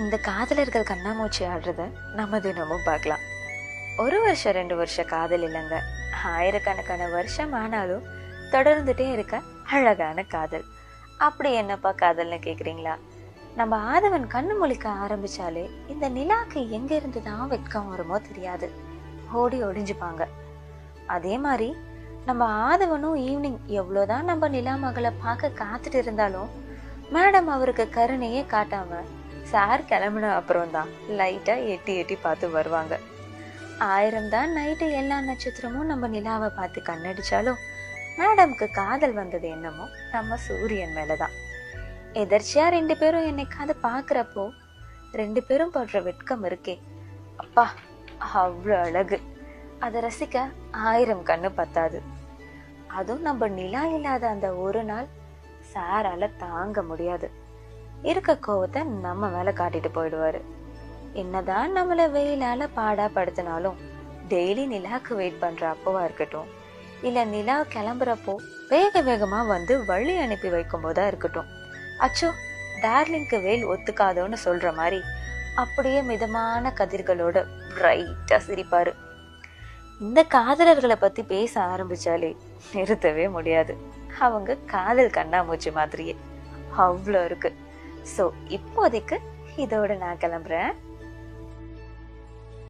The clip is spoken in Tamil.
இந்த காதலர்கள் கண்ணாமூச்சி ஆடுறத நம்ம தினமும் பார்க்கலாம். ஒரு வருஷம் ரெண்டு வருஷம் காதல் இல்லைங்க. ஆயிரக்கணக்கான வருஷம் ஆனாலும் தொடர்ந்துட்டே இருக்க அழகான காதல். அப்படி என்னப்பா காதல்னு கேக்குறீங்களா? நம்ம ஆதவன் கண்ணு முழிக்க ஆரம்பிச்சாலே இந்த நிலாக்கு எங்க இருந்து தான் வெட்கம் வருமோ தெரியாது. ஓடி ஒடிஞ்சுப்பாங்க. அதே மாதிரி நம்ம ஆதவனும் ஈவினிங் எவ்வளோதான் நம்ம நிலா மகளை பார்க்க காத்துட்டு இருந்தாலும் மேடம் அவருக்கு கருணையே காட்டாம சார் கிளம்புன அப்புறம் தான் லைட்டா எட்டி எட்டி பார்த்து வருவாங்க. ஆயிரம் தான் நைட்டு எல்லா நட்சத்திரமும் நம்ம நிலாவை பார்த்து கண்ணடிச்சாலும் மேடம்க்கு காதல் வந்தது என்னமோ நம்ம சூரியன் மேலதான். எதர்ச்சியா ரெண்டு பேரும் என்னைக்காவது பாக்குறப்போ ரெண்டு பேரும் படுற வெட்கம் இருக்கே. அப்பா அவ்வளோ அழகு. அதை ரசிக்க ஆயிரம் கண்ணு பத்தாது. அதுவும் நம்ம நிலா இல்லாத அந்த ஒரு நாள் சாரால தாங்க முடியாது. இருக்க கோவத்தை நம்ம மேல காட்டிட்டு போயிடுவாரு. என்னதான் நம்மள வெயிலால பாடா படுத்தினாலும் டெய்லி நிலாக்கு வெயிட் பண்ற அப்பவா இருக்கட்டும். இல்ல நிலா கிளம்புறப்போ வேக வேகமா வந்து வழி அனுப்பி வைக்கும் போதா இருக்கட்டும். அச்சோ டார்லிங்க்கு வெயில் ஒத்துக்காதோன்னு சொல்ற மாதிரி அப்படியே மிதமான கதிர்களோட பிரைட்டா சிரிப்பாரு. இந்த காதலர்களை பத்தி பேச ஆரம்பிச்சாலே நிறுத்தவே முடியாது. அவங்க காதல் கண்ணாமூச்சி மாதிரியே. அவ்வளோ இருக்கு. ஸோ இப்போதைக்கு இதோட நான் கிளம்புறேன்.